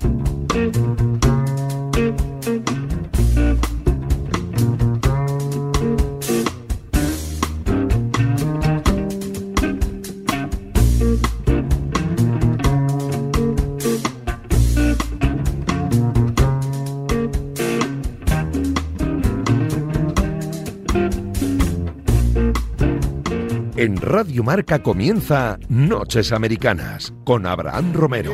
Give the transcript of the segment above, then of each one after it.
Thank you. Radio Marca comienza Noches Americanas con Abraham Romero.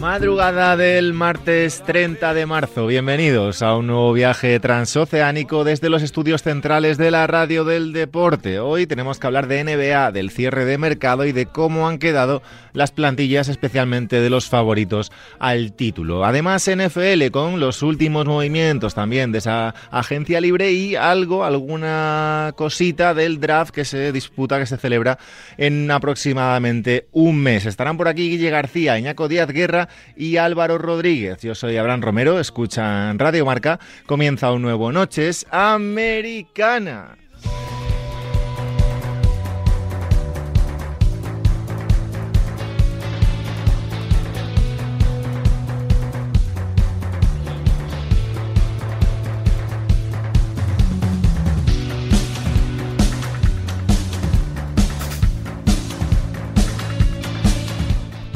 Madrugada del martes 30 de marzo. Bienvenidos a un nuevo viaje transoceánico desde los estudios centrales de la radio del deporte. Hoy tenemos que hablar de NBA, del cierre de mercado y de cómo han quedado las plantillas, especialmente de los favoritos al título. Además, NFL con los últimos movimientos también de esa agencia libre y algo, alguna cosita del draft que se disputa, que se celebra en aproximadamente un mes. Estarán por aquí Guille García, Iñaco Díaz Guerra y Álvaro Rodríguez. Yo soy Abraham Romero, escuchan Radio Marca. Comienza un nuevo Noches Americana.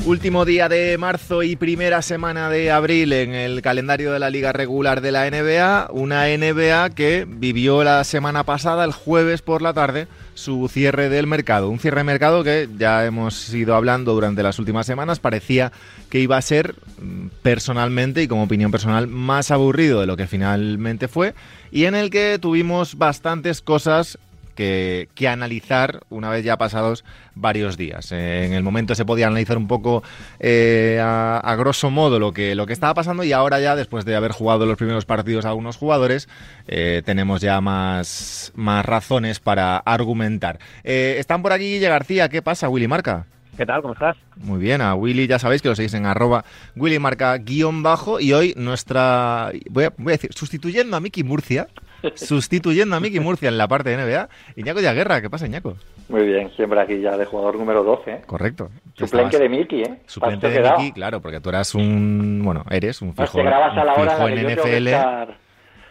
Último día de marzo y primera semana de abril en el calendario de la liga regular de la NBA. Una NBA que vivió la semana pasada, el jueves por la tarde, su cierre del mercado. Un cierre de mercado que ya hemos ido hablando durante las últimas semanas. Parecía que iba a ser mm, personalmente y como opinión personal más aburrido de lo que finalmente fue. Y en el que tuvimos bastantes cosas que, analizar una vez ya pasados varios días. Eh, en el momento se podía analizar un poco eh, a, grosso modo lo que, lo que estaba pasando y ahora ya, después de haber jugado los primeros partidos a algunos jugadores, eh, tenemos ya más, más razones para argumentar. están por aquí Guille García, ¿qué pasa, Willy Marca? ¿Qué tal? ¿Cómo estás? Muy bien, a Willy ya sabéis que lo seguís en arroba Willy Marca guion bajo y hoy nuestra, voy a, voy a decir, sustituyendo a Miki Murcia, sustituyendo a Miki Murcia en la parte de NBA. Iñaco de Guerra, ¿qué pasa, Iñaco? Muy bien, siempre aquí ya de jugador número 12. ¿eh? Correcto. Suplente de Miki, ¿eh? Suplente de Miki, claro, porque tú eras un. Bueno, eres un fijo, grabas a la hora en, NFL.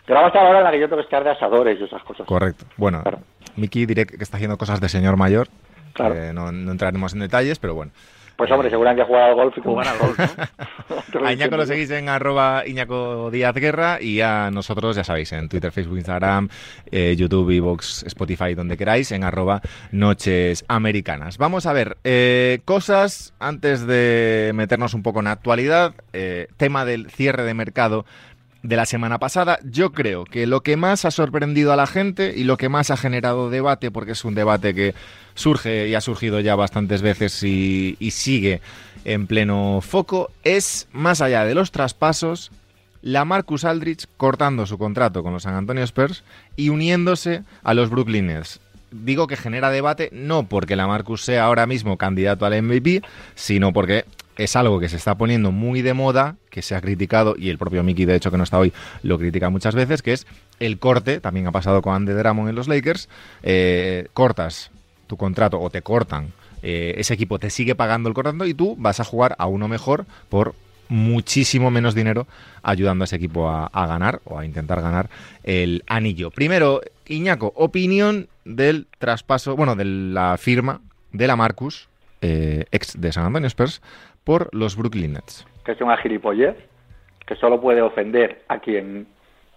Grabas a la hora en la que yo tengo que estar de asadores y esas cosas. Correcto. Bueno, Miki diré que está haciendo cosas de señor mayor. Claro. no, no entraremos en detalles, pero bueno. Pues hombre, seguramente ha jugado al golf y jugar al golf, ¿no? a Iñaco lo seguís en arroba Iñaco Díaz Guerra y a nosotros, ya sabéis, en Twitter, Facebook, Instagram, eh, YouTube, Evox, Spotify, donde queráis, en arroba Noches Americanas. Vamos a ver, eh, cosas antes de meternos un poco en actualidad, eh, tema del cierre de mercado de la semana pasada. Yo creo que lo que más ha sorprendido a la gente y lo que más ha generado debate, porque es un debate que surge y ha surgido ya bastantes veces y, sigue en pleno foco, es, más allá de los traspasos, la Marcus Aldrich cortando su contrato con los San Antonio Spurs y uniéndose a los Brooklyn Nets. Digo que genera debate no porque la Marcus sea ahora mismo candidato al MVP, sino porque es algo que se está poniendo muy de moda, que se ha criticado, y el propio Mickey, de hecho, que no está hoy, lo critica muchas veces, que es el corte, también ha pasado con Andy Drummond en los Lakers, eh, cortas tu contrato o te cortan, eh, ese equipo te sigue pagando el contrato y tú vas a jugar a uno mejor por muchísimo menos dinero ayudando a ese equipo a, ganar o a intentar ganar el anillo. Primero, Iñaco, opinión del traspaso, bueno, de la firma de la Marcus, eh, ex de San Antonio Spurs, por los Brooklyn Nets. Que es una gilipollez, que solo puede ofender a quien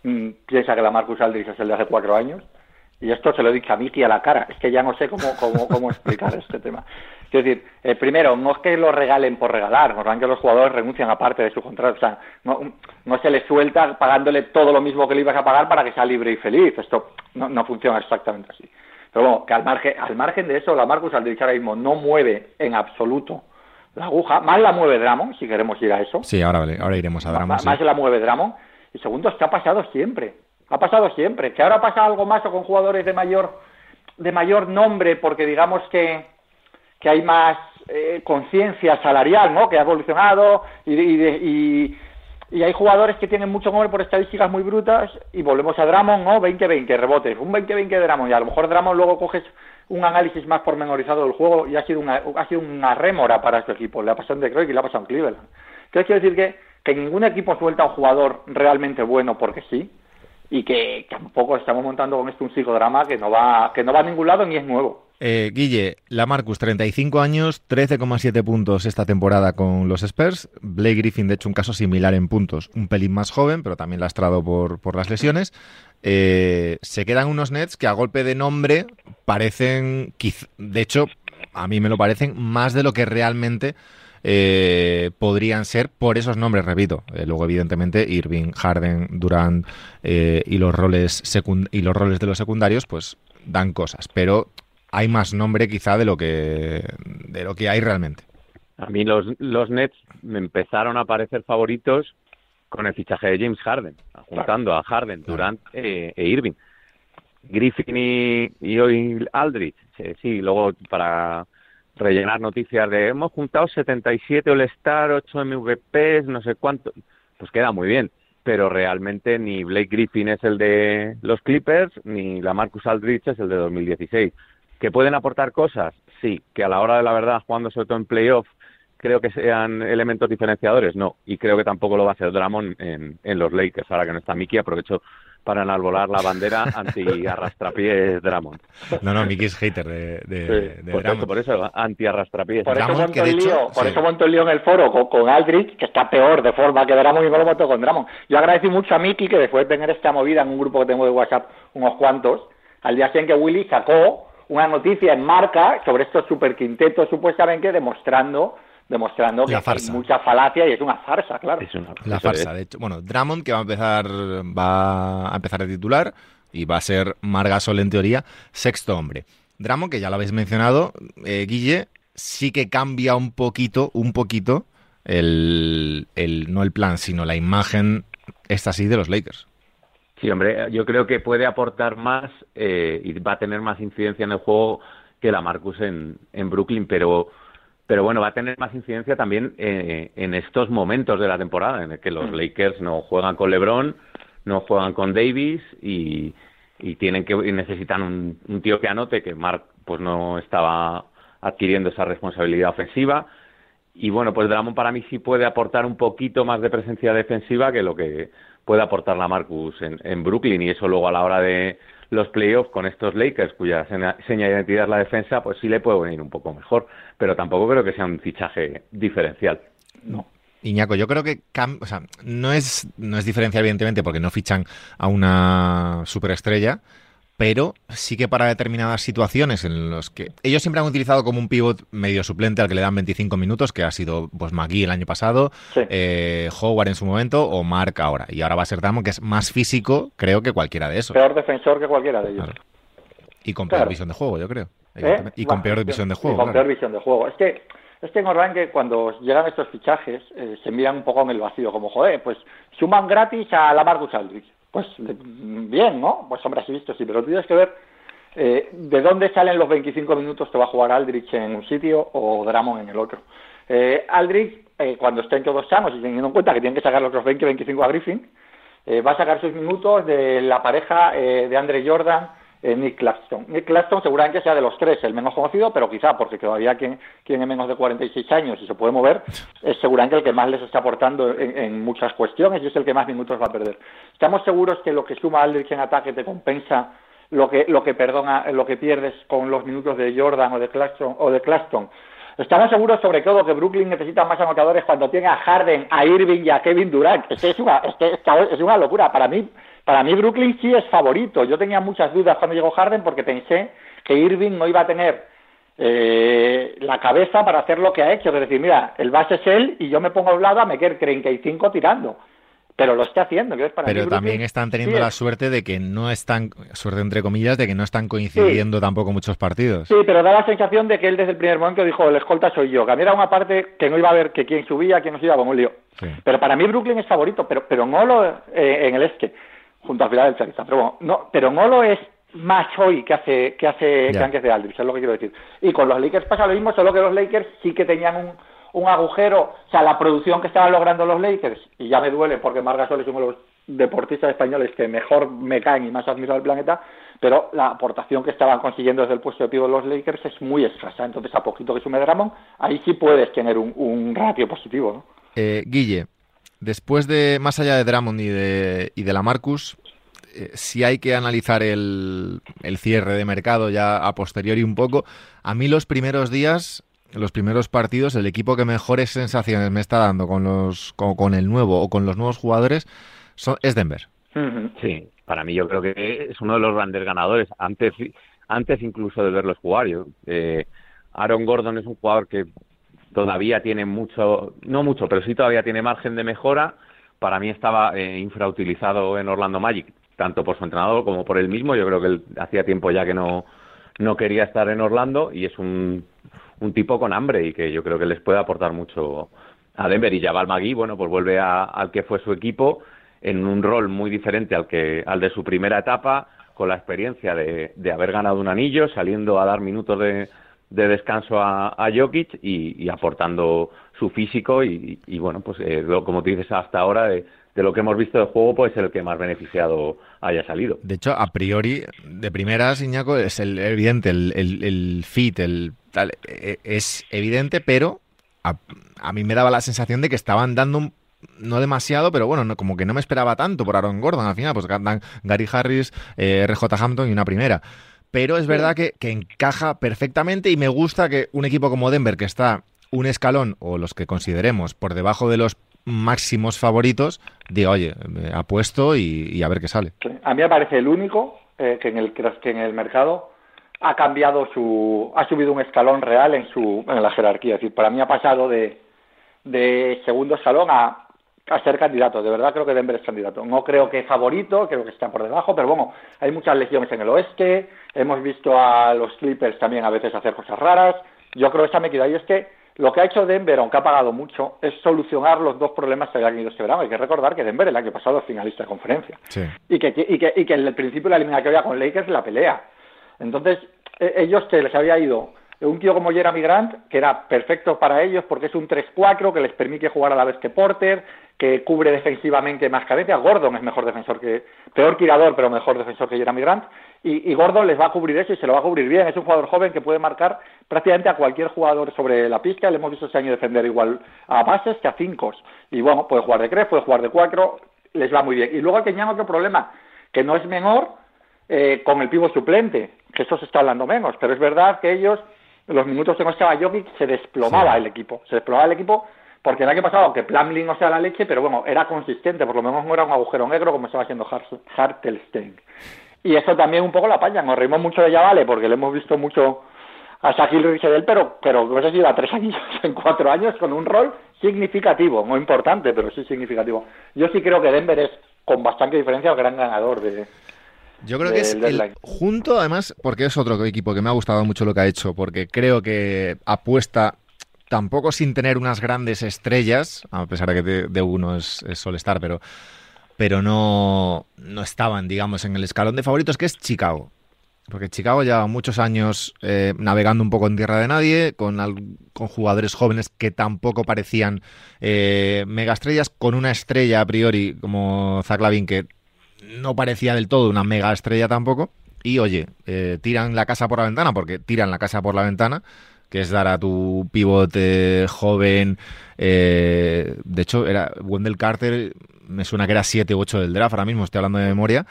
mm, piensa que la Marcus Aldridge es el de hace cuatro años. Y esto se lo he dicho a Miki a la cara. Es que ya no sé cómo, cómo, cómo explicar este tema. Es decir, eh, primero, no es que lo regalen por regalar, no que los jugadores renuncian a parte de su contrato. O sea, no, no se les suelta pagándole todo lo mismo que le ibas a pagar para que sea libre y feliz. Esto no, no funciona exactamente así. Pero bueno, que al margen, al margen de eso, la Marcus Aldridge ahora mismo no mueve en absoluto la aguja, más la mueve Dramon, si queremos ir a eso. Sí, ahora, ahora iremos a Dramon. Más, la mueve Dramon. Y segundo, es que ha pasado siempre. Ha pasado siempre. Que ahora pasa algo más o con jugadores de mayor, de mayor nombre, porque digamos que, que hay más eh, conciencia salarial, ¿no? Que ha evolucionado y, y, y, hay jugadores que tienen mucho nombre por estadísticas muy brutas y volvemos a Dramon, ¿no? 20-20 rebotes, un 20-20 de Dramon y a lo mejor Dramon luego coges un análisis más pormenorizado del juego y ha sido una, ha sido una rémora para su equipo. Le ha pasado en Detroit y le ha pasado en Cleveland. Entonces quiero decir que, que ningún equipo suelta a un jugador realmente bueno porque sí y que tampoco estamos montando con esto un psicodrama que no va, que no va a ningún lado ni es nuevo. Eh, Guille, Lamarcus, 35 años, 13,7 puntos esta temporada con los Spurs. Blake Griffin, de hecho, un caso similar en puntos, un pelín más joven, pero también lastrado por, por las lesiones. Eh, se quedan unos Nets que a golpe de nombre parecen, de hecho, a mí me lo parecen más de lo que realmente eh, podrían ser por esos nombres, repito. Eh, luego, evidentemente, Irving, Harden, Durant eh, y los roles y los roles de los secundarios, pues dan cosas. Pero hay más nombre quizá de lo que de lo que hay realmente. A mí los, los Nets me empezaron a parecer favoritos con el fichaje de James Harden, juntando a Harden, Durant e, e Irving. Griffin y, y hoy Aldrich, sí, luego para rellenar noticias de hemos juntado 77 All-Star, 8 MVPs, no sé cuánto, pues queda muy bien, pero realmente ni Blake Griffin es el de los Clippers, ni la Marcus Aldrich es el de 2016. ¿Que pueden aportar cosas? Sí, que a la hora de la verdad, jugando sobre todo en playoff, creo que sean elementos diferenciadores, no, y creo que tampoco lo va a hacer Drummond en, en los Lakers, ahora que no está Mickey, aprovecho para enalbolar la bandera anti-arrastrapiés Drummond. No, no, Mickey es hater de, de, por Drummond. Eso, por eso, anti-arrastrapiés. Por, eso montó, el lío, por eso montó el lío en el foro con, con, Aldrich, que está peor de forma que Drummond y no lo montó con Drummond. Yo agradecí mucho a Mickey que después de tener esta movida en un grupo que tengo de WhatsApp, unos cuantos, al día siguiente Willy sacó una noticia en marca sobre estos super quintetos supuestamente demostrando demostrando que hay mucha falacia y es una farsa, claro. Es una, la farsa, de hecho. Bueno, Drummond que va a empezar va a empezar a titular y va a ser Margasol en teoría sexto hombre. Drummond que ya lo habéis mencionado, eh, Guille sí que cambia un poquito, un poquito el, el no el plan, sino la imagen esta sí de los Lakers. Sí, hombre, yo creo que puede aportar más eh, y va a tener más incidencia en el juego que la Marcus en, en Brooklyn, pero pero bueno, va a tener más incidencia también eh, en estos momentos de la temporada en el que los mm. Lakers no juegan con LeBron, no juegan con Davis y, tienen que necesitan un, tío que anote que Mark pues no estaba adquiriendo esa responsabilidad ofensiva y bueno pues Dramon para mí sí puede aportar un poquito más de presencia defensiva que lo que puede aportar la Marcus en Brooklyn y eso luego a la hora de los playoffs con estos Lakers, cuya seña de identidad es la defensa, pues sí le puede venir un poco mejor. Pero tampoco creo que sea un fichaje diferencial. No. Iñaco, yo creo que o no es no es diferencial evidentemente porque no fichan a una superestrella, pero sí que para determinadas situaciones en los que ellos siempre han utilizado como un pivot medio suplente al que le dan 25 minutos, que ha sido pues McGee el año pasado, eh, Howard en su momento o Mark ahora. Y ahora va a ser Damon, que es más físico, creo, que cualquiera de esos. Peor defensor que cualquiera de ellos. Y con peor visión de juego, yo creo. ¿Eh? Y con peor visión de juego. Y con peor visión de juego. Es que es que en que cuando llegan estos fichajes eh, se miran un poco en el vacío, como joder, pues suman gratis a la Marcus Aldridge pues bien, ¿no? Pues hombre, así visto, sí, pero tienes que ver eh, de dónde salen los 25 minutos que va a jugar Aldrich en un sitio o Dramon en el otro. Eh, Aldrich, eh, cuando estén todos sanos y teniendo en cuenta que tienen que sacar los otros 20-25 a Griffin, eh, va a sacar sus minutos de la pareja de Andre Jordan eh, Nick Claxton. Nick Claxton seguramente sea de los tres el menos conocido, pero quizá porque todavía quien tiene menos de 46 años y se puede mover, es seguramente el que más les está aportando en, muchas cuestiones y es el que más minutos va a perder. Estamos seguros que lo que suma Aldrich en ataque te compensa lo que, lo que perdona, lo que pierdes con los minutos de Jordan o de Claxton o de Claxton. Estamos seguros sobre todo que Brooklyn necesita más anotadores cuando tiene a Harden, a Irving y a Kevin Durant. Es es una, es una locura. Para mí, para mí Brooklyn sí es favorito. Yo tenía muchas dudas cuando llegó Harden porque pensé que Irving no iba a tener eh, la cabeza para hacer lo que ha hecho. Es decir, mira, el base es él y yo me pongo a un lado a meter 35 tirando. Pero lo está haciendo. pero también están teniendo la suerte de que no están, suerte entre comillas, de que no están coincidiendo tampoco muchos partidos. Sí, pero da la sensación de que él desde el primer momento dijo, el escolta soy yo. Que a mí era una parte que no iba a ver que quién subía, quién no subía, como un lío. Pero para mí Brooklyn es favorito, pero, pero no lo eh, en el este junto a Filadelfia quizá. Pero bueno, no, pero no lo es más hoy que hace que hace que antes de Aldridge, es lo que quiero decir. Y con los Lakers pasa lo mismo, solo que los Lakers sí que tenían un, un agujero, o sea, la producción que estaban logrando los Lakers, y ya me duele porque Margasol es uno de los deportistas españoles que mejor me caen y más admiro al planeta, pero la aportación que estaban consiguiendo desde el puesto de pívot los Lakers es muy escasa. Entonces, a poquito que sume Drummond, ahí sí puedes tener un, ratio positivo. ¿no? Eh, Guille, después de, más allá de Drummond y de, y de la Marcus, eh, si hay que analizar el, el cierre de mercado ya a posteriori un poco, a mí los primeros días los primeros partidos, el equipo que mejores sensaciones me está dando con los con, el nuevo o con los nuevos jugadores son, es Denver. Sí, para mí yo creo que es uno de los grandes ganadores. Antes, antes incluso de verlos jugar, yo, eh, Aaron Gordon es un jugador que todavía tiene mucho, no mucho, pero sí todavía tiene margen de mejora. Para mí estaba eh, infrautilizado en Orlando Magic, tanto por su entrenador como por él mismo. Yo creo que él hacía tiempo ya que no, no quería estar en Orlando y es un, un tipo con hambre y que yo creo que les puede aportar mucho a Denver. Y Jabal Magui, bueno, pues vuelve al que fue su equipo en un rol muy diferente al, que, al de su primera etapa, con la experiencia de, de haber ganado un anillo, saliendo a dar minutos de, de descanso a, a Jokic y, aportando su físico y, bueno, pues eh, como te dices hasta ahora, de, lo que hemos visto del juego, pues el que más beneficiado haya salido. De hecho, a priori, de primeras, Iñaco, es el evidente, el, el, el fit, el e, es evidente, pero a, a, mí me daba la sensación de que estaban dando un, no demasiado, pero bueno, como que no me esperaba tanto por Aaron Gordon al final, pues Gary Harris, eh, RJ Hampton y una primera. Pero es verdad que, que, encaja perfectamente y me gusta que un equipo como Denver, que está un escalón, o los que consideremos, por debajo de los máximos favoritos, diga, oye, apuesto y, y a ver qué sale. A mí me parece el único eh, que, en el, que en el mercado ha cambiado su, ha subido un escalón real en su, en la jerarquía. Es decir, para mí ha pasado de, de segundo escalón a, a ser candidato. De verdad creo que Denver es candidato. No creo que favorito, creo que está por debajo, pero bueno, hay muchas lesiones en el oeste. Hemos visto a los Clippers también a veces hacer cosas raras. Yo creo que esa me queda. Y es que lo que ha hecho Denver, aunque ha pagado mucho, es solucionar los dos problemas que había tenido este verano. Hay que recordar que Denver el año pasado es finalista de conferencia. Y, que, y, que, y que en el principio de la eliminatoria con Lakers la pelea. Entonces, ellos que les había ido un tío como Jeremy Grant, que era perfecto para ellos porque es un 3-4 que les permite jugar a la vez que Porter, que cubre defensivamente más carencias. Gordon es mejor defensor que, peor tirador, pero mejor defensor que Jeremy Grant. Y, y, Gordon les va a cubrir eso y se lo va a cubrir bien. Es un jugador joven que puede marcar prácticamente a cualquier jugador sobre la pista. Le hemos visto este año defender igual a bases que a cinco. Y bueno, puede jugar de tres, puede jugar de cuatro, les va muy bien. Y luego que otro problema, que no es menor eh, con el pivo suplente, que eso se está hablando menos. Pero es verdad que ellos, los minutos que no estaba Jokic, se desplomaba el equipo. Se desplomaba el equipo porque el año pasado, aunque Plumlee no sea la leche, pero bueno, era consistente, por lo menos no era un agujero negro como estaba haciendo Hartelstein. Y eso también un poco la paña, nos reímos mucho de vale porque le hemos visto mucho a Shaquille Richardel, pero, pero no sé si a tres años, en cuatro años, con un rol significativo, muy importante, pero sí significativo. Yo sí creo que Denver es, con bastante diferencia, el gran ganador de, yo creo que es el, junto, además, porque es otro equipo que me ha gustado mucho lo que ha hecho, porque creo que apuesta tampoco sin tener unas grandes estrellas, a pesar de que de, uno es, Solestar, pero, pero no, no estaban, digamos, en el escalón de favoritos, que es Chicago. Porque Chicago lleva muchos años eh, navegando un poco en tierra de nadie, con, con jugadores jóvenes que tampoco parecían eh, mega estrellas, con una estrella a priori como Zach Lavin que no parecía del todo una mega estrella tampoco. Y oye, eh, tiran la casa por la ventana, porque tiran la casa por la ventana que es dar a tu pivote joven. Eh, de hecho, era Wendell Carter, me suena que era 7 u 8 del draft, ahora mismo estoy hablando de memoria.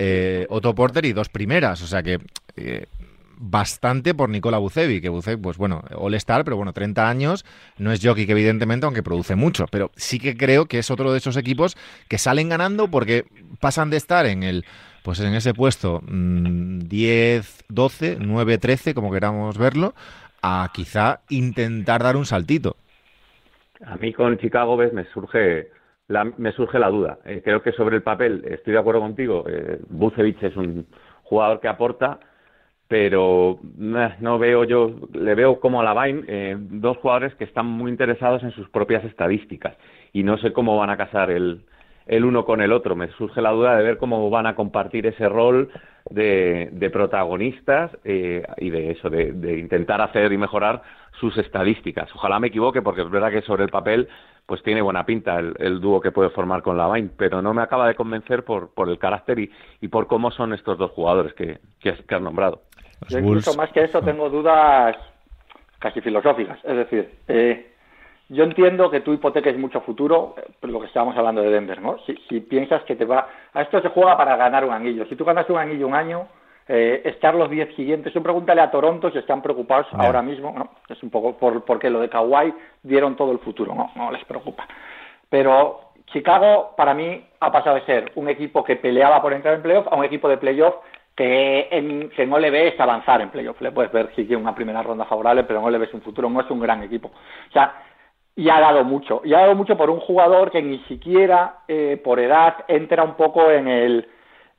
Eh, Otto Porter y dos primeras, o sea que eh, bastante por Nicola Bucevi, que Bucevi, pues bueno, All-Star, pero bueno, 30 años, no es jockey evidentemente, aunque produce mucho, pero sí que creo que es otro de esos equipos que salen ganando porque pasan de estar en el pues en ese puesto 10, 12, 9, 13, como queramos verlo, a quizá intentar dar un saltito. A mí con Chicago, ves, me surge la, me surge la duda. Eh, creo que sobre el papel estoy de acuerdo contigo. Eh, es un jugador que aporta, pero no veo yo, le veo como a la eh, dos jugadores que están muy interesados en sus propias estadísticas y no sé cómo van a casar el, el uno con el otro. Me surge la duda de ver cómo van a compartir ese rol de, de protagonistas eh, y de eso, de, intentar hacer y mejorar sus estadísticas. Ojalá me equivoque, porque es verdad que sobre el papel pues tiene buena pinta el, dúo que puede formar con Lavine, pero no me acaba de convencer por, por el carácter y, y por cómo son estos dos jugadores que, que, has, nombrado. Yo incluso más que eso tengo dudas casi filosóficas, es decir, eh, yo entiendo que tú hipoteques mucho futuro, eh, lo que estábamos hablando de Denver, ¿no? Si, si, piensas que te va... A esto se juega para ganar un anillo. Si tú ganas un anillo un año, eh, estar los 10 siguientes, tú pregúntale a Toronto si están preocupados ahora mismo, ¿no? Es un poco por, porque lo de Kawhi dieron todo el futuro, no, no les preocupa. Pero Chicago, para mí, ha pasado de ser un equipo que peleaba por entrar en playoff a un equipo de playoff que, en, que no le ves avanzar en playoff. Le puedes ver si tiene una primera ronda favorable, pero no le ves un futuro, no es un gran equipo. O sea, y ha dado mucho. Y ha dado mucho por un jugador que ni siquiera eh, por edad entra un poco en el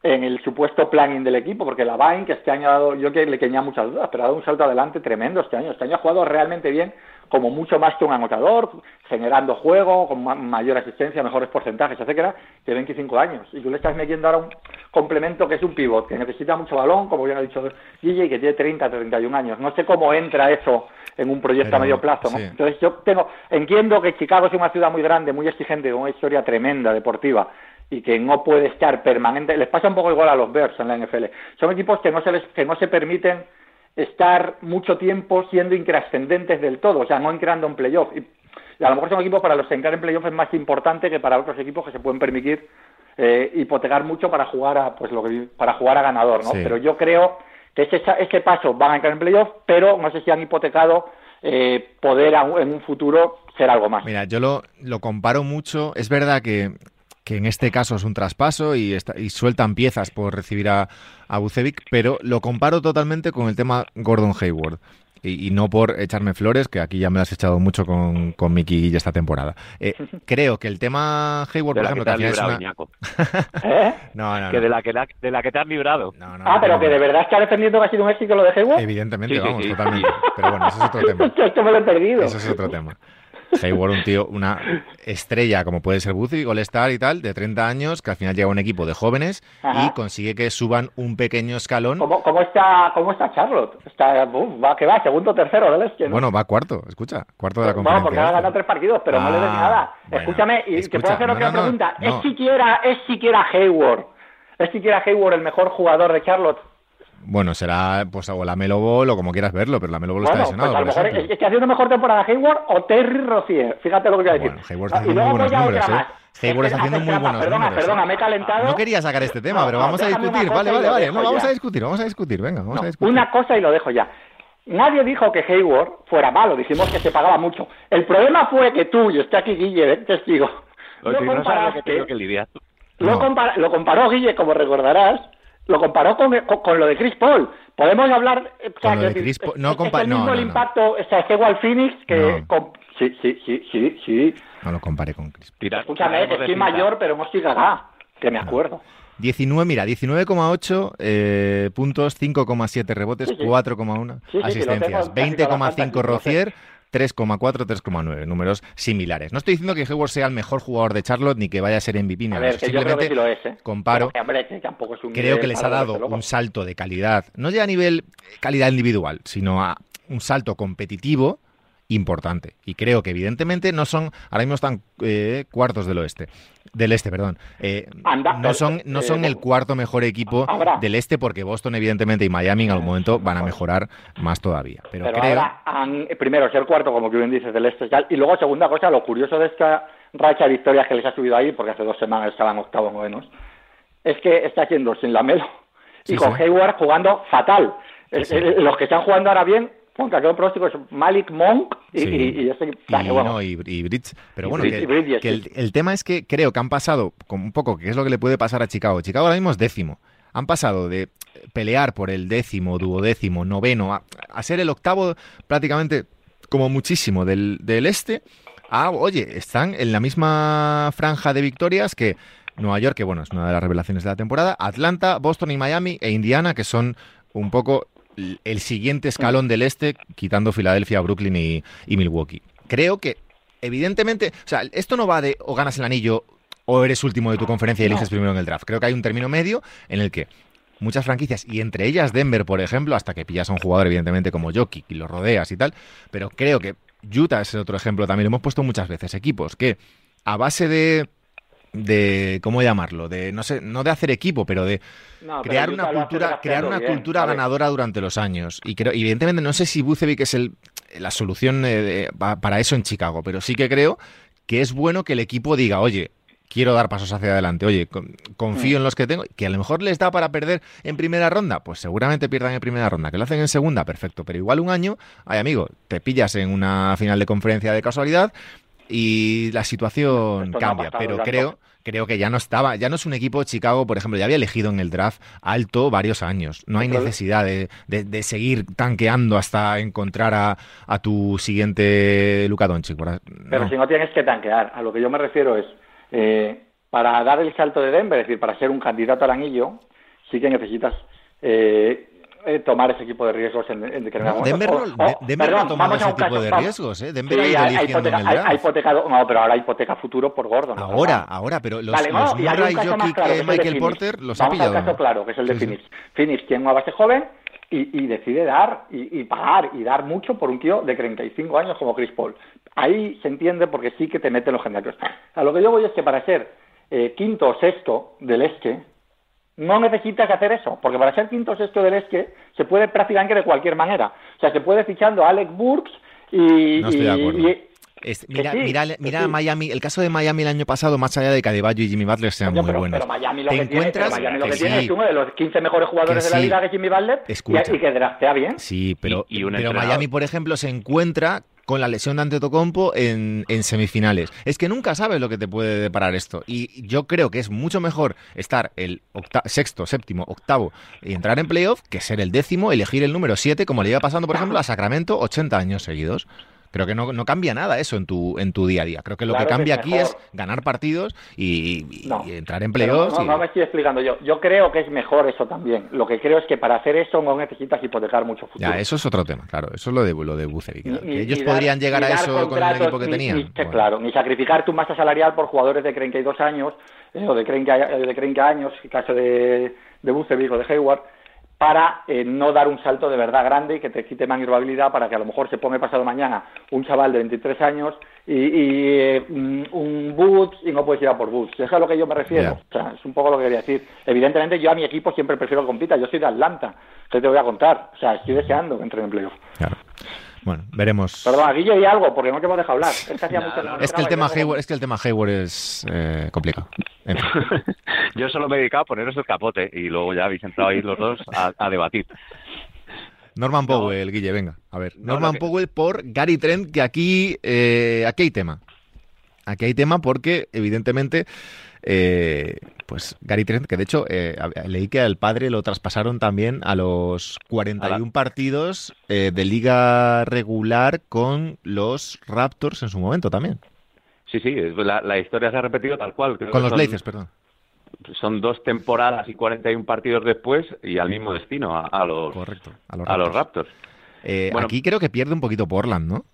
en el supuesto planning del equipo, porque la Vine, que este año ha dado, yo que le tenía muchas dudas, pero ha dado un salto adelante tremendo este año. Este año ha jugado realmente bien, como mucho más que un anotador, generando juego, con mayor asistencia, mejores porcentajes, etcétera, de 25 años. Y tú le estás metiendo ahora un complemento que es un pivot, que necesita mucho balón, como bien ha dicho Guille, que tiene 30, 31 años. No sé cómo entra eso en un proyecto a medio plazo. ¿no? Entonces yo tengo, entiendo que Chicago es una ciudad muy grande, muy exigente, con una historia tremenda deportiva y que no puede estar permanente. Les pasa un poco igual a los Bears en la NFL. Son equipos que no se les, que no se permiten estar mucho tiempo siendo intrascendentes del todo, o sea, no entrando en playoff. Y, a lo mejor son equipos para los que entrar en playoff es más importante que para otros equipos que se pueden permitir eh, hipotecar mucho para jugar a pues lo que para jugar a ganador, ¿no? Pero yo creo que ese, ese paso van a entrar en playoff, pero no sé si han hipotecado eh, poder en un futuro ser algo más. Mira, yo lo, lo comparo mucho. Es verdad que que en este caso es un traspaso y, y sueltan piezas por recibir a, a Bucevic, pero lo comparo totalmente con el tema Gordon Hayward. Y, no por echarme flores, que aquí ya me has echado mucho con, con Mickey Guille esta temporada. Eh, creo que el tema Hayward, por ejemplo, que, es una... ¿Eh? No, no, Que de la que, de la que te has librado. ah, pero que de verdad está defendiendo que ha sido un éxito lo de Hayward. Evidentemente, vamos, totalmente. Pero bueno, eso es otro tema. Esto me lo he perdido. Eso es otro tema. Hayward, un tío, una estrella como puede ser Buzzi, Golestar y tal, de 30 años, que al final llega a un equipo de jóvenes y consigue que suban un pequeño escalón. ¿Cómo, cómo está, cómo está Charlotte? Está, va, que va, segundo tercero del este, Bueno, va cuarto, escucha, cuarto de la conferencia. Bueno, porque ha ganado tres partidos, pero no le des ah, nada. Escúchame, y te puedo hacer otra pregunta. ¿Es, siquiera, ¿Es siquiera Hayward? ¿Es siquiera Hayward el mejor jugador de Charlotte? Bueno, será pues o la Melo Ball o como quieras verlo, pero la Melo Ball está lesionado. Pues a lo mejor es, que temporada Hayward o Terry Rozier. Fíjate lo que voy a decir. Bueno, Hayward está haciendo muy buenos números, ¿eh? Hayward está haciendo muy buenos perdona, números. Perdona, me he calentado. No quería sacar este tema, pero vamos a discutir. Vale, vale, vale. No, vamos a discutir, vamos a discutir. Venga, vamos a discutir. Una cosa y lo dejo ya. Nadie dijo que Hayward fuera malo, dijimos que se pagaba mucho. El problema fue que tú, y estoy aquí Guille, testigo, lo, lo comparaste, que lo, lo comparó Guille, como recordarás, lo comparó con, con, lo de Chris Paul. Podemos hablar. O sea, que, Chris Paul, no, es, el mismo el impacto. O sea, es igual Phoenix que. sí, sí, sí, sí, sí. No lo comparé con Chris Paul. Escúchame, que estoy mayor, pero no gaga, que me acuerdo. 19, mira, 19,8 eh, puntos, 5,7 rebotes, 4,1 asistencias, 20,5 Rocier, 3,4, 3,9, números similares. No estoy diciendo que Hayward sea el mejor jugador de Charlotte ni que vaya a ser MVP. A ver, que yo creo que sí lo es, ¿eh? comparo. creo que les ha dado un salto de calidad, no ya a nivel calidad individual, sino a un salto competitivo importante. Y creo que evidentemente no son, ahora mismo están eh, cuartos del oeste, del este, perdón. Eh, no son, no son el cuarto mejor equipo del este porque Boston evidentemente y Miami en algún momento van a mejorar más todavía. Pero, creo... primero, ser cuarto, como que bien dices, del este y luego segunda cosa, lo curioso de esta racha de victorias que les ha subido ahí, porque hace dos semanas estaban octavos menos, es que está haciendo sin la Melo y con Hayward jugando fatal. Los que están jugando ahora bien Monk, aquel próximo es Malik Monk y, y, este, y, Bridge. Pero bueno, que, el, tema es que creo que han pasado, con un poco, ¿qué es lo que le puede pasar a Chicago? Chicago ahora mismo es décimo. Han pasado de pelear por el décimo, duodécimo, noveno, a, ser el octavo prácticamente como muchísimo del, del este, a, oye, están en la misma franja de victorias que Nueva York, que bueno, es una de las revelaciones de la temporada, Atlanta, Boston y Miami e Indiana, que son un poco el siguiente escalón del este, quitando Filadelfia, Brooklyn y, Milwaukee. Creo que, evidentemente, o sea, esto no va de o ganas el anillo o eres último de tu conferencia y eliges primero en el draft. Creo que hay un término medio en el que muchas franquicias, y entre ellas Denver, por ejemplo, hasta que pillas a un jugador, evidentemente, como Jokic y lo rodeas y tal, pero creo que Utah es otro ejemplo también, lo hemos puesto muchas veces, equipos que a base de de cómo llamarlo, de no sé, no de hacer equipo, pero de crear una cultura, crear una cultura ganadora durante los años. Y creo, evidentemente no sé si Bucevic es el, la solución eh, para eso en Chicago, pero sí que creo que es bueno que el equipo diga, oye, quiero dar pasos hacia adelante. Oye, confío mm. en los que tengo, que a lo mejor les da para perder en primera ronda, pues seguramente pierdan en primera ronda. Que lo hacen en segunda, perfecto. Pero igual un año, ay amigo, te pillas en una final de conferencia de casualidad y la situación cambia. Pero creo, creo que ya no estaba, ya no es un equipo Chicago, por ejemplo, ya había elegido en el draft alto varios años. No hay necesidad de, de, seguir tanqueando hasta encontrar a, a tu siguiente Luka Doncic. Pero si no tienes que tanquear, a lo que yo me refiero es, eh, para dar el salto de Denver, es decir, para ser un candidato al anillo, sí que necesitas eh, eh, tomar ese tipo de riesgos en, en no, Denver, no, Denver no ha tomado ese tipo de riesgos, ¿eh? Denver sí, ha ido hipoteca, en el no, pero ahora hipoteca futuro por Gordon. Ahora, ahora, pero los, vale, los Murray, Jokic, claro, Michael Porter los Vamos ha pillado. un caso claro, que es el de sí, Phoenix. Sí. Phoenix tiene una base joven y, y decide dar y, y, pagar y dar mucho por un tío de 35 años como Chris Paul. Ahí se entiende porque sí que te meten los generios. A lo que yo voy es que para ser eh, quinto o sexto del este, no necesitas hacer eso, porque para ser quinto o sexto del Esque se puede prácticamente de cualquier manera. O sea, se puede fichando a Alec Burks y... No estoy de acuerdo. mira, mira, mira Miami, el caso de Miami el año pasado, más allá de que Adebayo y Jimmy Butler sean muy buenos. Pero Miami lo que encuentras? Tiene, Miami lo que, tiene es uno de los 15 mejores jugadores de la liga de Jimmy Butler y, y, que draftea bien. Sí, pero, pero Miami, por ejemplo, se encuentra con la lesión de Antetokounmpo en, en semifinales. Es que nunca sabes lo que te puede deparar esto. Y yo creo que es mucho mejor estar el sexto, séptimo, octavo y entrar en playoff que ser el décimo, elegir el número siete, como le iba pasando, por ejemplo, a Sacramento 80 años seguidos. Creo que no, no, cambia nada eso en tu, en tu día a día. Creo que lo que cambia aquí es ganar partidos y, entrar en playoffs. No, no, me estoy explicando yo. Yo creo que es mejor eso también. Lo que creo es que para hacer eso no necesitas hipotecar mucho futuro. Ya, eso es otro tema, claro. Eso es lo de, lo de Bucevic. ellos podrían llegar a eso con el equipo que tenían. Claro, ni sacrificar tu masa salarial por jugadores de 32 años eh, o de 30, de 30 años, en caso de, de Bucevic o de Hayward para eh, no dar un salto de verdad grande y que te quite maniobrabilidad para que a lo mejor se ponga pasado mañana un chaval de 23 años y, y eh, un, un boots y no puedes ir a por boots. Eso es a lo que yo me refiero. O sea, es un poco lo que quería decir. Evidentemente yo a mi equipo siempre prefiero que compita. Yo soy de Atlanta. ¿Qué te voy a contar? O sea, estoy deseando que entre en playoff. Claro. Bueno, veremos. Perdón, aquí y algo, porque no te hemos dejado hablar. Es que, es que el tema Hayward, es que el tema Hayward es eh, complicado. Yo solo me he dedicado a poneros el capote y luego ya habéis entrado ahí los dos a, debatir. Norman Powell, Guille, venga. A ver, Norman Powell por Gary Trent, que aquí, eh, aquí hay tema. Aquí hay tema porque, evidentemente, eh, pues Gary Trent, que de hecho eh, leí que al padre lo traspasaron también a los 41 partidos eh, de liga regular con los Raptors en su momento también. Sí, sí, la, la historia se ha repetido tal cual. con los Blazers, perdón. Son dos temporadas y 41 partidos después y al mismo destino, a, los, Correcto, a los Raptors. Aquí creo que pierde un poquito Portland, ¿no?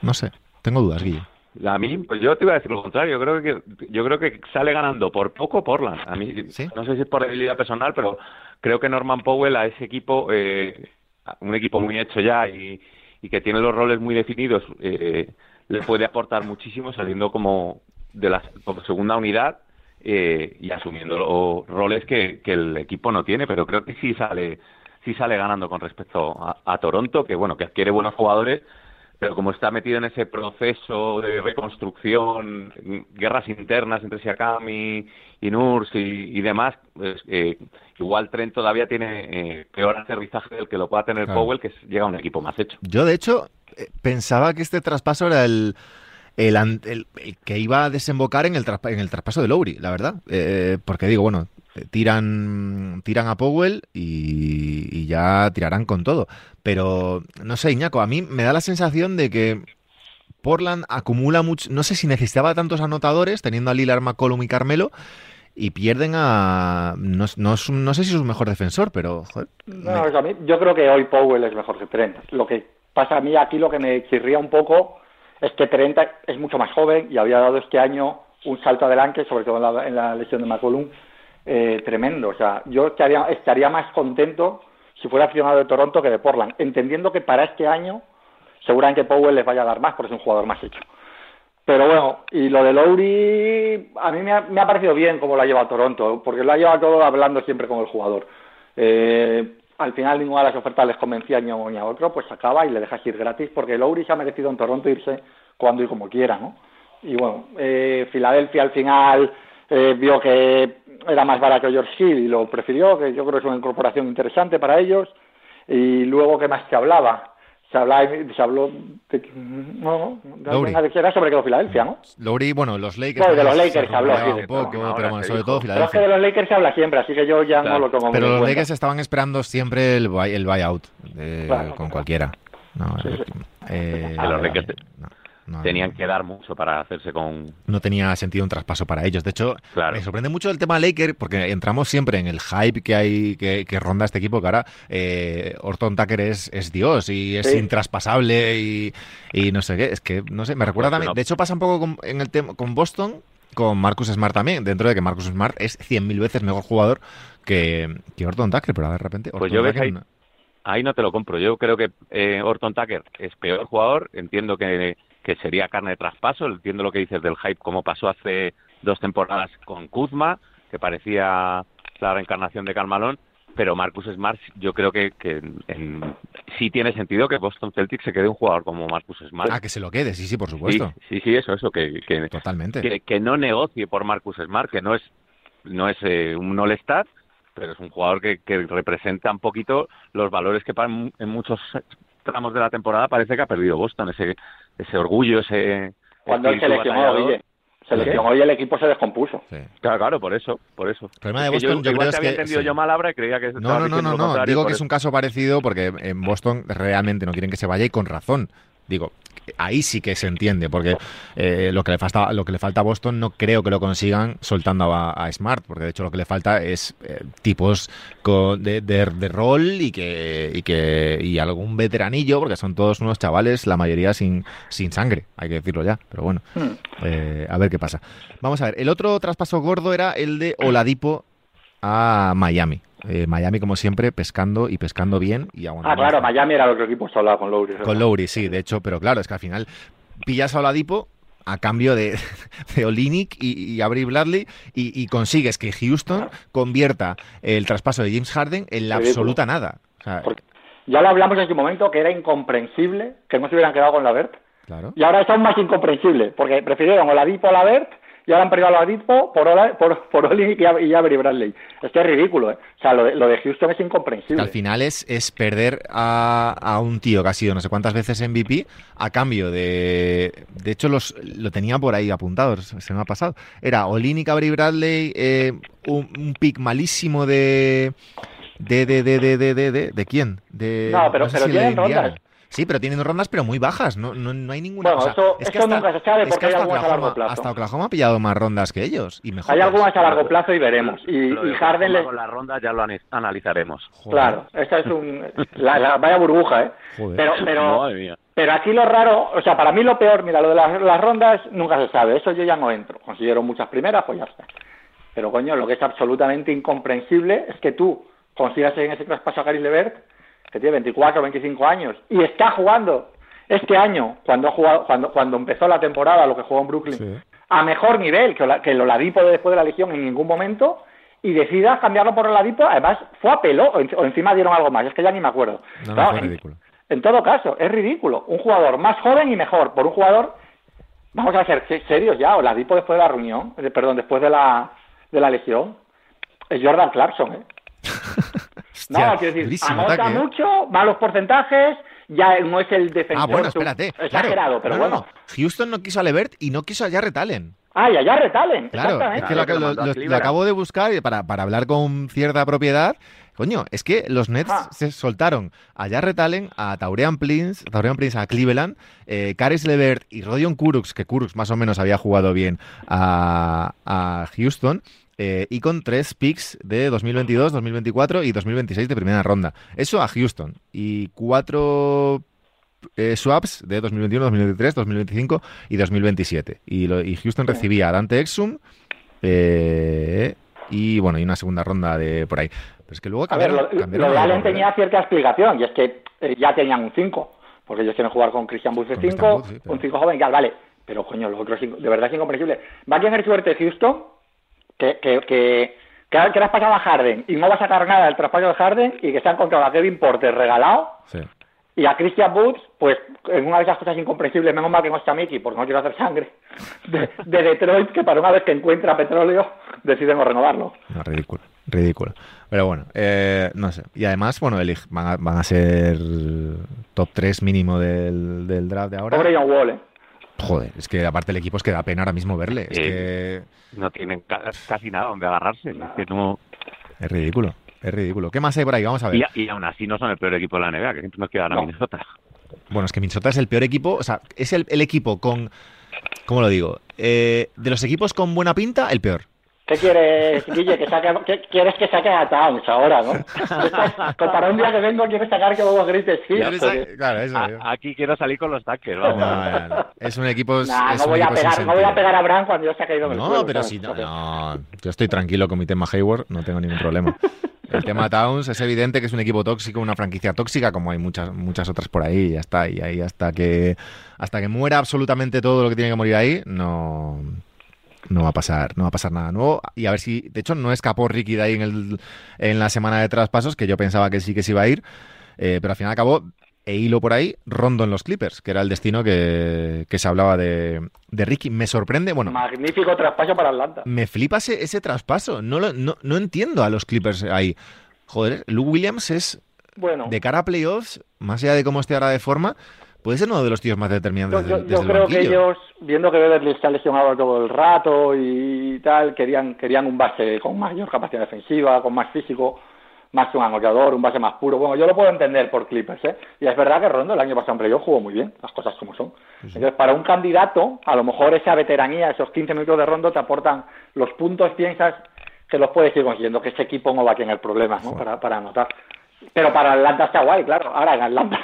No sé, tengo dudas, Guille. A mí, pues yo te iba a decir lo contrario. Yo creo que yo creo que sale ganando por poco Portland. A mí, no sé si es por debilidad personal, pero creo que Norman Powell a ese equipo, eh, un equipo muy hecho ya y, que tiene los roles muy definidos, eh, le puede aportar muchísimo saliendo como de la segunda unidad eh, y asumiendo roles que, que el equipo no tiene. Pero creo que sí sale sí sale ganando con respecto a, a Toronto, que bueno que adquiere buenos jugadores pero como está metido en ese proceso de reconstrucción, guerras internas entre Siakam y, y Nurs y, demás, pues, eh, igual Trent todavía tiene eh, peor aterrizaje del que lo pueda tener Powell, que llega a un equipo más hecho. Yo, de hecho, eh, pensaba que este traspaso era el, el, que iba a desembocar en el, en el traspaso de Lowry, la verdad. porque digo, bueno, tiran, tiran a Powell y, ya tirarán con todo. Pero, no sé, Iñaco, a mí me da la sensación de que Portland acumula mucho, no sé si necesitaba tantos anotadores, teniendo a Lillard, McCollum y Carmelo, y pierden a, no, no, no sé si es un mejor defensor, pero... no, a mí, yo creo que hoy Powell es mejor que Trent. Lo que pasa a mí aquí, lo que me chirría un poco, es que Trent es mucho más joven y había dado este año un salto adelante, sobre todo en la, en la lesión de McCollum, eh, tremendo. O sea, yo estaría, estaría más contento si fuera aficionado de Toronto que de Portland, entendiendo que para este año seguramente Powell les vaya a dar más porque es un jugador más hecho. Pero bueno, y lo de Lowry, a mí me ha, me ha parecido bien como lo ha llevado Toronto, porque lo ha llevado todo hablando siempre con el jugador. Eh, al final ninguna de las ofertas les convencía ni a uno ni a otro, pues acaba y le dejas ir gratis, porque Lowry se ha merecido en Toronto irse cuando y como quiera, ¿no? Y bueno, eh, Filadelfia al final eh, vio que era más barato George Hill y lo prefirió, que yo creo que es una incorporación interesante para ellos. Y luego, ¿qué más se hablaba? Se, hablaba, se habló de, no, de, de, era sobre que Filadelfia, ¿no? Lowry, bueno, los Lakers. No, de los Lakers se habló, sí, un poco, no, pero bueno, sobre dijo. todo Pero es Filadelfia. que de los Lakers se habla siempre, así que yo ya Claro. no lo tomo muy Pero en los cuenta. Lakers estaban esperando siempre el, buy- el buyout de- Claro, con claro. cualquiera. No, Sí, sí. eh, Que los Lakers no, no, Tenían no. que dar mucho para hacerse con... no tenía sentido un traspaso para ellos. De hecho, Claro. me sorprende mucho el tema Laker porque entramos siempre en el hype que hay que, que ronda este equipo que ahora eh, Orton Tucker es, es Dios y es Sí. intraspasable y, y no sé qué. Es que, no sé, me recuerda también. no. De hecho, pasa un poco con, en el tema con Boston, con Marcus Smart también, dentro de que Marcus Smart es 100.000 veces mejor jugador que, que Orton Tucker, pero de repente Pues yo Tucker ahí- no- Ahí no te lo compro. Yo creo que eh, Orton Tucker es peor jugador. Entiendo que, que sería carne de traspaso. Entiendo lo que dices del hype, como pasó hace dos temporadas con Kuzma, que parecía la reencarnación de Carmalón. Pero Marcus Smart, yo creo que, que en- sí tiene sentido que Boston Celtics se quede un jugador como Marcus Smart. Ah, que se lo quede, sí, sí, por supuesto. sí, sí, eso, eso, que, que, Totalmente. que, que no negocie por Marcus Smart, que no es no es eh, un all-star, pero es un jugador que, que representa un poquito los valores que en muchos tramos de la temporada parece que ha perdido Boston, ese ese orgullo, ese Cuando él se espíritu lesionó, batallador. oye, se lesionó y el equipo se descompuso. Sí. Claro, claro, por eso, por eso. problema de Es que Boston, yo creo es que- entendido sí. yo mal ahora y creía que No, no, no, no, Digo que es un caso parecido porque en Boston realmente no quieren que se vaya y con razón. Digo, ahí sí que se entiende, porque eh, lo, que le falta, lo que le falta a Boston no creo que lo consigan soltando a, a Smart, porque de hecho lo que le falta es eh, tipos con- de, de- de rol y que, y que y algún veteranillo, porque son todos unos chavales, la mayoría sin, sin sangre, hay que decirlo ya, pero bueno. Hmm. Eh, a ver qué pasa. Vamos a ver, el otro traspaso gordo era el de Oladipo a Miami. Eh, Miami, como siempre, pescando y pescando bien y Ah, claro, Miami era el otro equipo hablaba con Lowry. Con Lowry, sí, de hecho, pero claro, es que al final pillas a Oladipo a cambio de, de Olinik y, y Avery Bradley y, y consigues que Houston convierta el traspaso de James Harden en la absoluta nada. O sea, Porque ya lo hablamos en su momento que era incomprensible que no se hubieran quedado con la Vert. claro. Y ahora es aún más incomprensible, porque prefirieron Oladipo a la Vert y ahora han perdido a Oladipo por, Ola, por, por Olinik y, a- y Bradley. Es que es ridículo, ¿eh? O sea, lo de, lo de Houston es Que incomprensible. al final es, es perder a, a un tío que ha sido no sé cuántas veces MVP a cambio de... De hecho, los, lo tenía por ahí apuntado, se me ha pasado. Era Olinik, Avery Bradley, eh, un, un pick malísimo de... De, de, de, de, de, de, de, ¿de quién? De, No, pero- sé pero si tienen rondas. Sí, pero tienen rondas, pero muy bajas. No, no, no hay ninguna. Bueno, o sea, eso- es que eso hasta- nunca se sabe es porque que hay algunas a largo Oklahoma- plazo. Hasta Oklahoma ha pillado más rondas que ellos. Y mejor. Hay algunas a largo plazo y veremos. Y, Lo de y Harden le... con la ronda ya lo analizaremos. Claro, esa es un... La, la- vaya burbuja, ¿eh? Joder. Pero, pero, Madre mía. Pero aquí lo raro, o sea, para mí lo peor, mira, lo de las, las rondas nunca se sabe, eso yo ya no entro. Consiguieron muchas primeras, pues ya está. Pero coño, lo que es absolutamente incomprensible es que tú consigas en ese traspaso a Caris Levert, que tiene 24 o 25 años, y está jugando este año, cuando ha jugado, cuando, cuando empezó la temporada, lo que jugó en Brooklyn, Sí. a mejor nivel que, que el Oladipo de después de la Legión en ningún momento, y decidas cambiarlo por Oladipo, además fue a pelo, o, en- o encima dieron algo más, es que ya ni me acuerdo. No, no, Claro, fue en- ridículo. en todo caso, es ridículo. Un jugador más joven y mejor por un jugador. Vamos a ser se- serios ya. Oladipo después de la reunión, eh, perdón, después de la de la lesión, es Jordan Clarkson. ¿eh? No, Hostia, quiero decir, anota ataque, ¿eh? mucho, malos porcentajes, ya no es el defensor Ah, bueno, espérate. exagerado, claro. pero No, no, bueno. no. Houston no quiso a Levert y no quiso a Jarrett Allen. Ah, y allá retalen. Claro, es que lo, lo lo- lo- acabo de buscar para, para hablar con cierta propiedad. Coño, es que los Nets Ah. se soltaron a Jarrett Allen, a Taurean Prince, Taurean Prince a Cleveland, eh, Caris Levert y Rodion Kurux, que Kurux más o menos había jugado bien a, a Houston, eh, y con tres picks de 2022, 2024 y 2026 de primera ronda. Eso a Houston. Y cuatro eh, swaps de 2021, 2023, 2025 y 2027. Y, lo- y Houston recibía a Dante Exum eh, y bueno, y una segunda ronda de por ahí. Pero es que luego A ver, cambiaron, lo, cambiaron lo de Allen tenía cierta explicación, y es que eh, ya tenían un 5. porque ellos quieren jugar con Christian Wood de Con Christian 5, Wood, sí, pero- un 5 joven, ya, vale. Pero coño, los otros cinco- de verdad es incomprensible. Va a tener suerte Houston, que, que, que, que, le has pasado a Harden y no va a sacar nada del traspaso de Harden y que se ha encontrado a Kevin Porter regalado Sí. y a Christian Woods, pues en una de esas cosas incomprensibles, menos mal que no está Mickey, porque no quiero hacer sangre, de, de Detroit, que para una vez que encuentra petróleo, deciden no renovarlo. No, ridículo, ridículo. Pero bueno, eh, no sé. Y además, bueno, elig- van a, van a ser top 3 mínimo del, del draft de ahora. Pobre John Wall, ¿eh? Joder, es que aparte el equipo es que da pena ahora mismo verle. Es Eh, No tienen ca- casi nada donde agarrarse. es que no- que es ridículo, es ridículo. ¿Qué más hay por ahí? Vamos a ver. y, y aún así no son el peor equipo de la NBA, que siempre nos queda la No. Minnesota. Bueno, es que Minnesota es el peor equipo, o sea, es el, el equipo con, ¿cómo lo digo? Eh, de los equipos con buena pinta, el peor. ¿Qué quieres, Guille? Que saque, ¿qué quieres que saque a Towns ahora, no? Para un día que vengo quieres sacar que luego grites sí. Claro, eso. A- aquí quiero salir con los tackers, No, vamos. no, no. Es un equipo. Nah, es no un voy a equipo sin pegar, no voy a pegar a Bran cuando yo se ha caído del No, suelo, pero ¿sabes? si no, no, yo estoy tranquilo con mi tema Hayward, no tengo ningún problema. El tema Towns es evidente que es un equipo tóxico, una franquicia tóxica, como hay muchas muchas otras por ahí, y ya está. Y ahí hasta que hasta que muera absolutamente todo lo que tiene que morir ahí, no no va a pasar, no va a pasar nada nuevo. Y a ver si, de hecho, no escapó Ricky de ahí en el en la semana de traspasos, que yo pensaba que sí que se iba a ir, eh, pero al final acabó e hilo por ahí, Rondo en los Clippers, que era el destino que, que se hablaba de, de Ricky. Me sorprende, bueno, Magnífico traspaso para Atlanta. me flipa ese, ese traspaso. No, lo- no, no entiendo a los Clippers ahí. Joder, Lou Williams es, Bueno, de cara a playoffs, más allá de cómo esté ahora de forma, puede ser uno de los tíos más yo, determinantes yo- desde, yo desde el creo que ellos, viendo que Beverly está lesionado todo el rato y tal, querían, querían un base con mayor capacidad defensiva, con más físico, más un anotador, un base más puro. Bueno, yo lo puedo entender por Clippers, ¿eh? Y es verdad que Rondo el año pasado en playoff jugó muy bien, las cosas como son. Entonces, para un candidato, a lo mejor esa veteranía, esos 15 minutos de Rondo te aportan los puntos, piensas que los puedes ir consiguiendo, que ese equipo no va a tener problemas, ¿no? Para, para anotar. Pero para Atlanta está guay, claro. Ahora en Atlanta.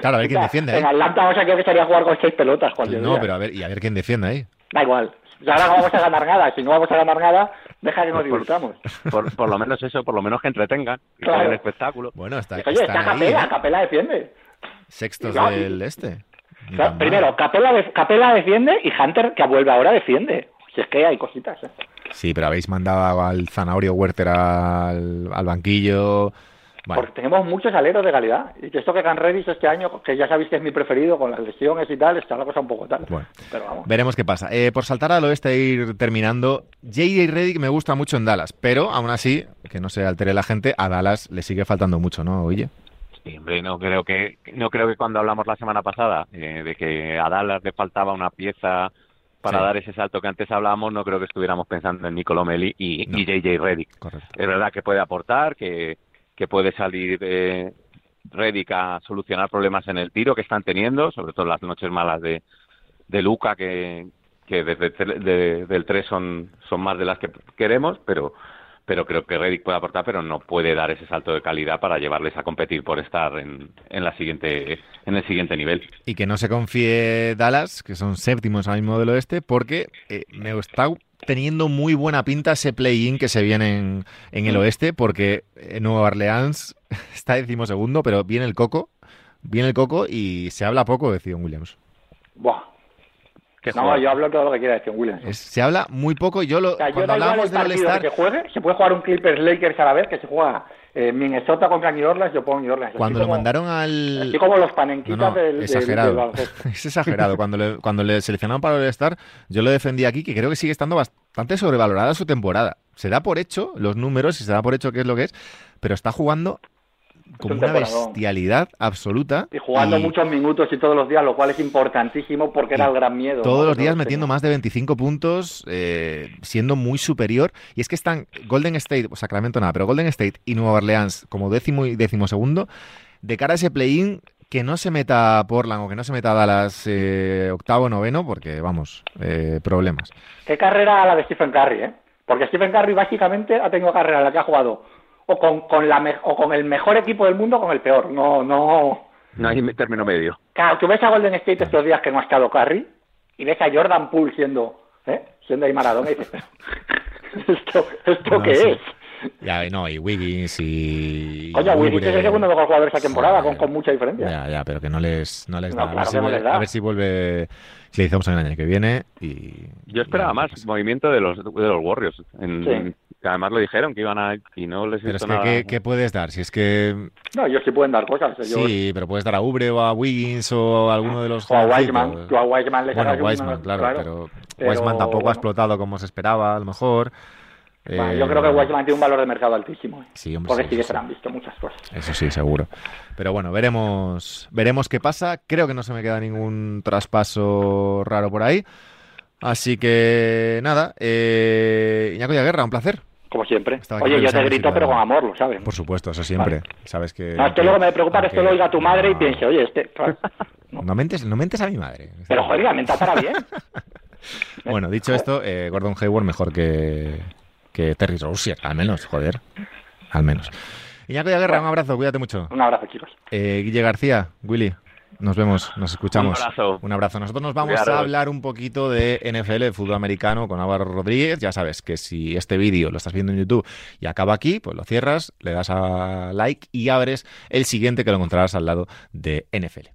Claro, a ver quién defiende ahí. En Atlanta vamos a que estaría a jugar con seis pelotas cualquier No, día. pero a ver, y a ver quién defiende ahí. Da igual. Ahora no vamos a ganar nada. Si no vamos a ganar nada, deja que nos divirtamos. Por, por lo menos eso, por lo menos que entretengan, que Claro. el espectáculo. Bueno, está, Oye, está Capela, ¿eh? Capela defiende. Sextos del este. O sea, primero, Capela, de- Capela defiende y Hunter, que vuelve ahora, defiende. Si es que hay cositas. ¿eh? Sí, pero habéis mandado al Zanahorio Werther al, al banquillo. Porque tenemos muchos aleros de calidad. Y que esto que Can Redis este año, que ya sabéis que es mi preferido con las lesiones y tal, está la cosa un poco tal. Bueno. Pero vamos. Veremos qué pasa. Eh, por saltar al oeste e ir terminando, J.J. Reddick me gusta mucho en Dallas, pero aún así, que no se altere la gente, a Dallas le sigue faltando mucho, ¿no, Oye? Sí, hombre, no creo que no creo que cuando hablamos la semana pasada eh, de que a Dallas le faltaba una pieza para Sí. dar ese salto que antes hablábamos, no creo que estuviéramos pensando en Nicolo Meli y, No. y JJ Reddick. Correcto. Es verdad que puede aportar, que, que puede salir eh, Reddick a solucionar problemas en el tiro que están teniendo, sobre todo las noches malas de, de Luca, que, que desde de- del 3 son, son más de las que queremos, pero pero creo que Reddick puede aportar, pero no puede dar ese salto de calidad para llevarles a competir por estar en, en la siguiente en el siguiente nivel. Y que no se confíe Dallas, que son séptimos ahora mismo del oeste, porque eh, me está teniendo muy buena pinta ese play-in que se viene en, en el oeste, porque eh, Nueva Orleans está decimosegundo, pero viene el coco, viene el coco y se habla poco de Zion Williams. Buah. Que No, juega- yo hablo todo lo que quiera decir Williams. Es- se habla muy poco. Yo lo, O sea, yo cuando igual hablábamos el del partido All-Star, que juegue, se puede jugar un Clippers Lakers a la vez, que se juega eh, Minnesota contra New Orleans, yo pongo New Orleans. Así cuando lo mandaron al... Así como los No, panenquitas no, del, del- exagerado. del es exagerado. Cuando le, cuando le seleccionaron para el All-Star, yo lo defendí aquí, que creo que sigue estando bastante sobrevalorada su temporada. Se da por hecho los números y se da por hecho qué es lo que es, pero está jugando como un una bestialidad absoluta. Y jugando y muchos minutos y todos los días, lo cual es importantísimo porque era el gran miedo. Todos ¿no? los días metiendo más de 25 puntos, eh, siendo muy superior. Y es que están Golden State, o Sacramento nada, pero Golden State y Nueva Orleans como décimo y décimo segundo, de cara a ese play-in, que no se meta Portland o que no se meta Dallas eh, octavo, noveno, porque vamos, eh, problemas. ¿Qué carrera la de Stephen Curry, eh? Porque Stephen Curry básicamente ha tenido carrera en la que ha jugado o con, con la me- o con el mejor equipo del mundo o con el peor. No, no. no hay término medio. Claro, tú ves a Golden State estos días que no ha estado Curry y ves a Jordan Poole siendo, ¿eh? siendo ahí Maradona y dices, ¿esto, esto No, qué sí. es? Ya, no, y Wiggins y... Oye, Wiggins es el segundo mejor jugador de esta temporada, con, con mucha diferencia. Ya, ya, pero que no les, no les No, da. claro a, ver si no vuelve, les da. a ver si vuelve Clay Thompson el año que viene y... Yo esperaba más pasa. movimiento de los, de los Warriors. En- Sí. Que además lo dijeron que iban a... y no les Pero es que, nada. ¿qué, qué puedes dar? Si es que... No, ellos sí pueden dar cosas. Ellos, Sí, pero puedes dar a Ubre o a Wiggins o a alguno de los... o a. Wiseman. Tú a Wiseman le Bueno, Wiseman, claro, pero, Pero, Wiseman tampoco bueno. ha explotado como se esperaba, a lo mejor. Bueno, Eh, yo creo que Wiseman tiene un valor de mercado altísimo. ¿eh? Sí, hombre, Porque sí, sí que sí, se han visto muchas cosas. Eso sí, seguro. Pero bueno, veremos, veremos qué pasa. Creo que no se me queda ningún traspaso raro por ahí. Así que nada, eh, Iñaco Guerra, un placer. Como siempre. Oye, yo te grito, pero con amor, lo sabes. Por supuesto, eso siempre. Sabes que. No, es que luego me preocupa que esto lo oiga tu madre y piense, oye, este... claro. No mentes, no mentes a mi madre. Pero joder, la menta para bien. Bueno, dicho esto, eh, Gordon Hayward mejor que, que Terry Rozier, al menos, joder. Al menos. Iñaco Guerra, un abrazo, cuídate mucho. Un abrazo, chicos. Eh, Guille García, Willy, nos vemos, nos escuchamos. Un abrazo. Un abrazo. Nosotros nos vamos Cuidaros. a hablar un poquito de NFL, de fútbol americano, con Álvaro Rodríguez. Ya sabes que si este vídeo lo estás viendo en YouTube y acaba aquí, pues lo cierras, le das a like y abres el siguiente que lo encontrarás al lado de NFL.